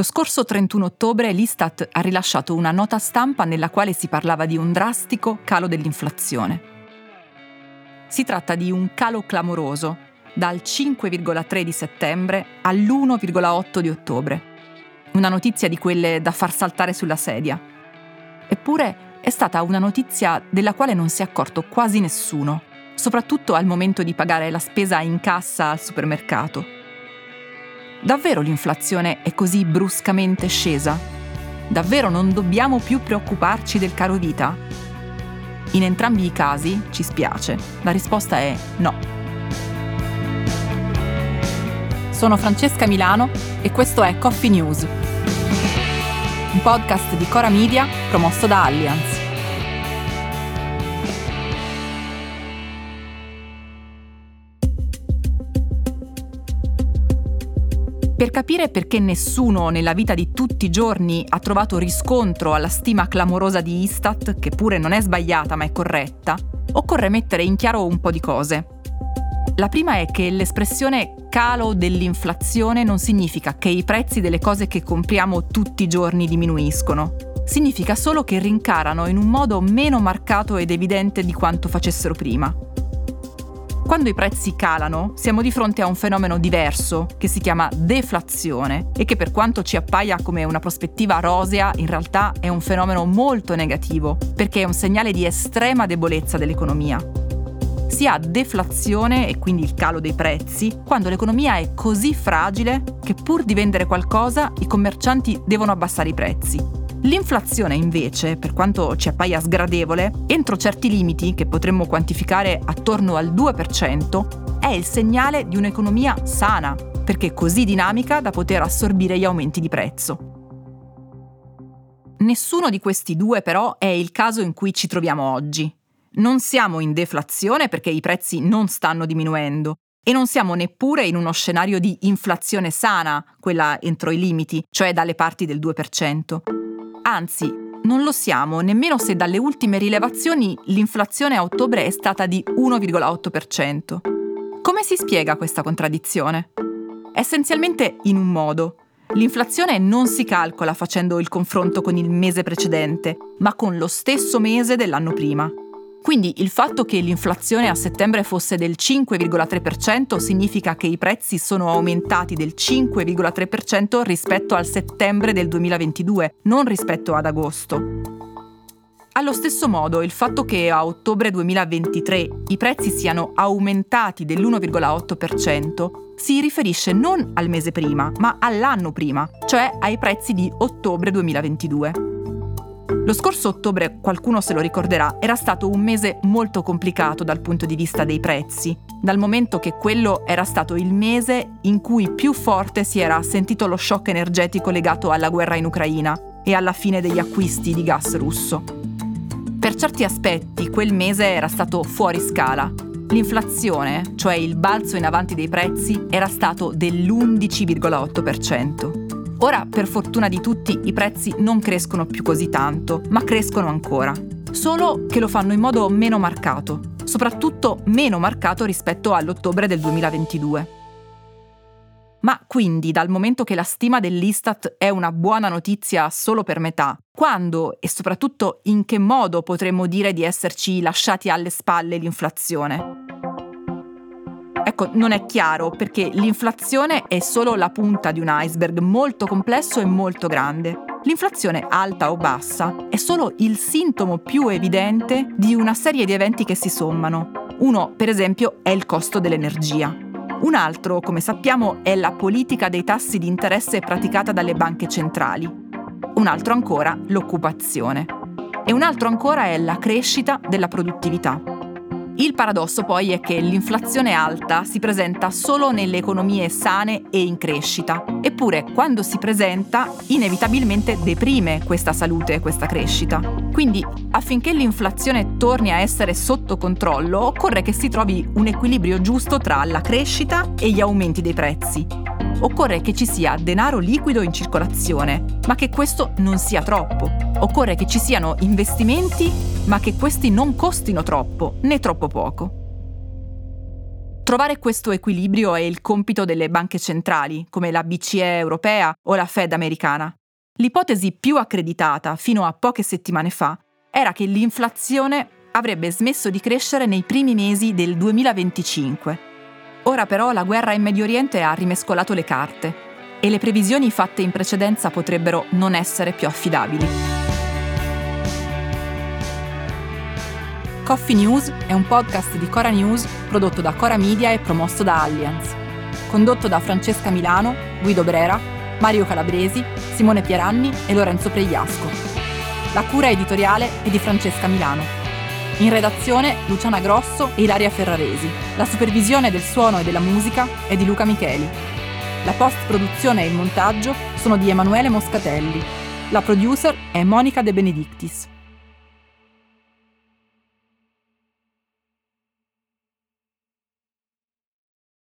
Lo scorso 31 ottobre l'Istat ha rilasciato una nota stampa nella quale si parlava di un drastico calo dell'inflazione. Si tratta di un calo clamoroso, dal 5,3 di settembre all'1,8 di ottobre. Una notizia di quelle da far saltare sulla sedia. Eppure è stata una notizia della quale non si è accorto quasi nessuno, soprattutto al momento di pagare la spesa in cassa al supermercato. Davvero l'inflazione è così bruscamente scesa? Davvero non dobbiamo più preoccuparci del caro vita? In entrambi i casi, ci spiace, la risposta è no. Sono Francesca Milano e questo è Coffee News, un podcast di Cora Media promosso da Allianz. Per capire perché nessuno nella vita di tutti i giorni ha trovato riscontro alla stima clamorosa di Istat, che pure non è sbagliata ma è corretta, occorre mettere in chiaro un po' di cose. La prima è che l'espressione calo dell'inflazione non significa che i prezzi delle cose che compriamo tutti i giorni diminuiscono. Significa solo che rincarano in un modo meno marcato ed evidente di quanto facessero prima. Quando i prezzi calano, siamo di fronte a un fenomeno diverso che si chiama deflazione e che per quanto ci appaia come una prospettiva rosea, in realtà è un fenomeno molto negativo, perché è un segnale di estrema debolezza dell'economia. Si ha deflazione e quindi il calo dei prezzi quando l'economia è così fragile che pur di vendere qualcosa i commercianti devono abbassare i prezzi. L'inflazione invece, per quanto ci appaia sgradevole, entro certi limiti che potremmo quantificare attorno al 2%, è il segnale di un'economia sana, perché così dinamica da poter assorbire gli aumenti di prezzo. Nessuno di questi due però è il caso in cui ci troviamo oggi. Non siamo in deflazione perché i prezzi non stanno diminuendo e non siamo neppure in uno scenario di inflazione sana, quella entro i limiti, cioè dalle parti del 2%. Anzi, non lo siamo nemmeno se dalle ultime rilevazioni l'inflazione a ottobre è stata di 1,8%. Come si spiega questa contraddizione? Essenzialmente in un modo. L'inflazione non si calcola facendo il confronto con il mese precedente, ma con lo stesso mese dell'anno prima. Quindi il fatto che l'inflazione a settembre fosse del 5,3% significa che i prezzi sono aumentati del 5,3% rispetto al settembre del 2022, non rispetto ad agosto. Allo stesso modo, il fatto che a ottobre 2023 i prezzi siano aumentati dell'1,8% si riferisce non al mese prima, ma all'anno prima, cioè ai prezzi di ottobre 2022. Lo scorso ottobre, qualcuno se lo ricorderà, era stato un mese molto complicato dal punto di vista dei prezzi, dal momento che quello era stato il mese in cui più forte si era sentito lo shock energetico legato alla guerra in Ucraina e alla fine degli acquisti di gas russo. Per certi aspetti quel mese era stato fuori scala. L'inflazione, cioè il balzo in avanti dei prezzi, era stato dell'11,8%. Ora, per fortuna di tutti, i prezzi non crescono più così tanto, ma crescono ancora. Solo che lo fanno in modo meno marcato, soprattutto meno marcato rispetto all'ottobre del 2022. Ma quindi, dal momento che la stima dell'Istat è una buona notizia solo per metà, quando e soprattutto in che modo potremmo dire di esserci lasciati alle spalle l'inflazione? Ecco, non è chiaro perché l'inflazione è solo la punta di un iceberg molto complesso e molto grande. L'inflazione alta o bassa è solo il sintomo più evidente di una serie di eventi che si sommano. Uno, per esempio, è il costo dell'energia. Un altro, come sappiamo, è la politica dei tassi di interesse praticata dalle banche centrali. Un altro ancora, l'occupazione. E un altro ancora è la crescita della produttività. Il paradosso poi è che l'inflazione alta si presenta solo nelle economie sane e in crescita, eppure quando si presenta inevitabilmente deprime questa salute e questa crescita. Quindi affinché l'inflazione torni a essere sotto controllo occorre che si trovi un equilibrio giusto tra la crescita e gli aumenti dei prezzi. Occorre che ci sia denaro liquido in circolazione, ma che questo non sia troppo. Occorre che ci siano investimenti ma che questi non costino troppo né troppo poco. Trovare questo equilibrio è il compito delle banche centrali, come la BCE europea o la Fed americana. L'ipotesi più accreditata fino a poche settimane fa era che l'inflazione avrebbe smesso di crescere nei primi mesi del 2025. Ora però la guerra in Medio Oriente ha rimescolato le carte e le previsioni fatte in precedenza potrebbero non essere più affidabili. Coffee News è un podcast di Cora News prodotto da Cora Media e promosso da Allianz. Condotto da Francesca Milano, Guido Brera, Mario Calabresi, Simone Pieranni e Lorenzo Pregliasco. La cura editoriale è di Francesca Milano. In redazione Luciana Grosso e Ilaria Ferraresi. La supervisione del suono e della musica è di Luca Micheli. La post-produzione e il montaggio sono di Emanuele Moscatelli. La producer è Monica De Benedictis.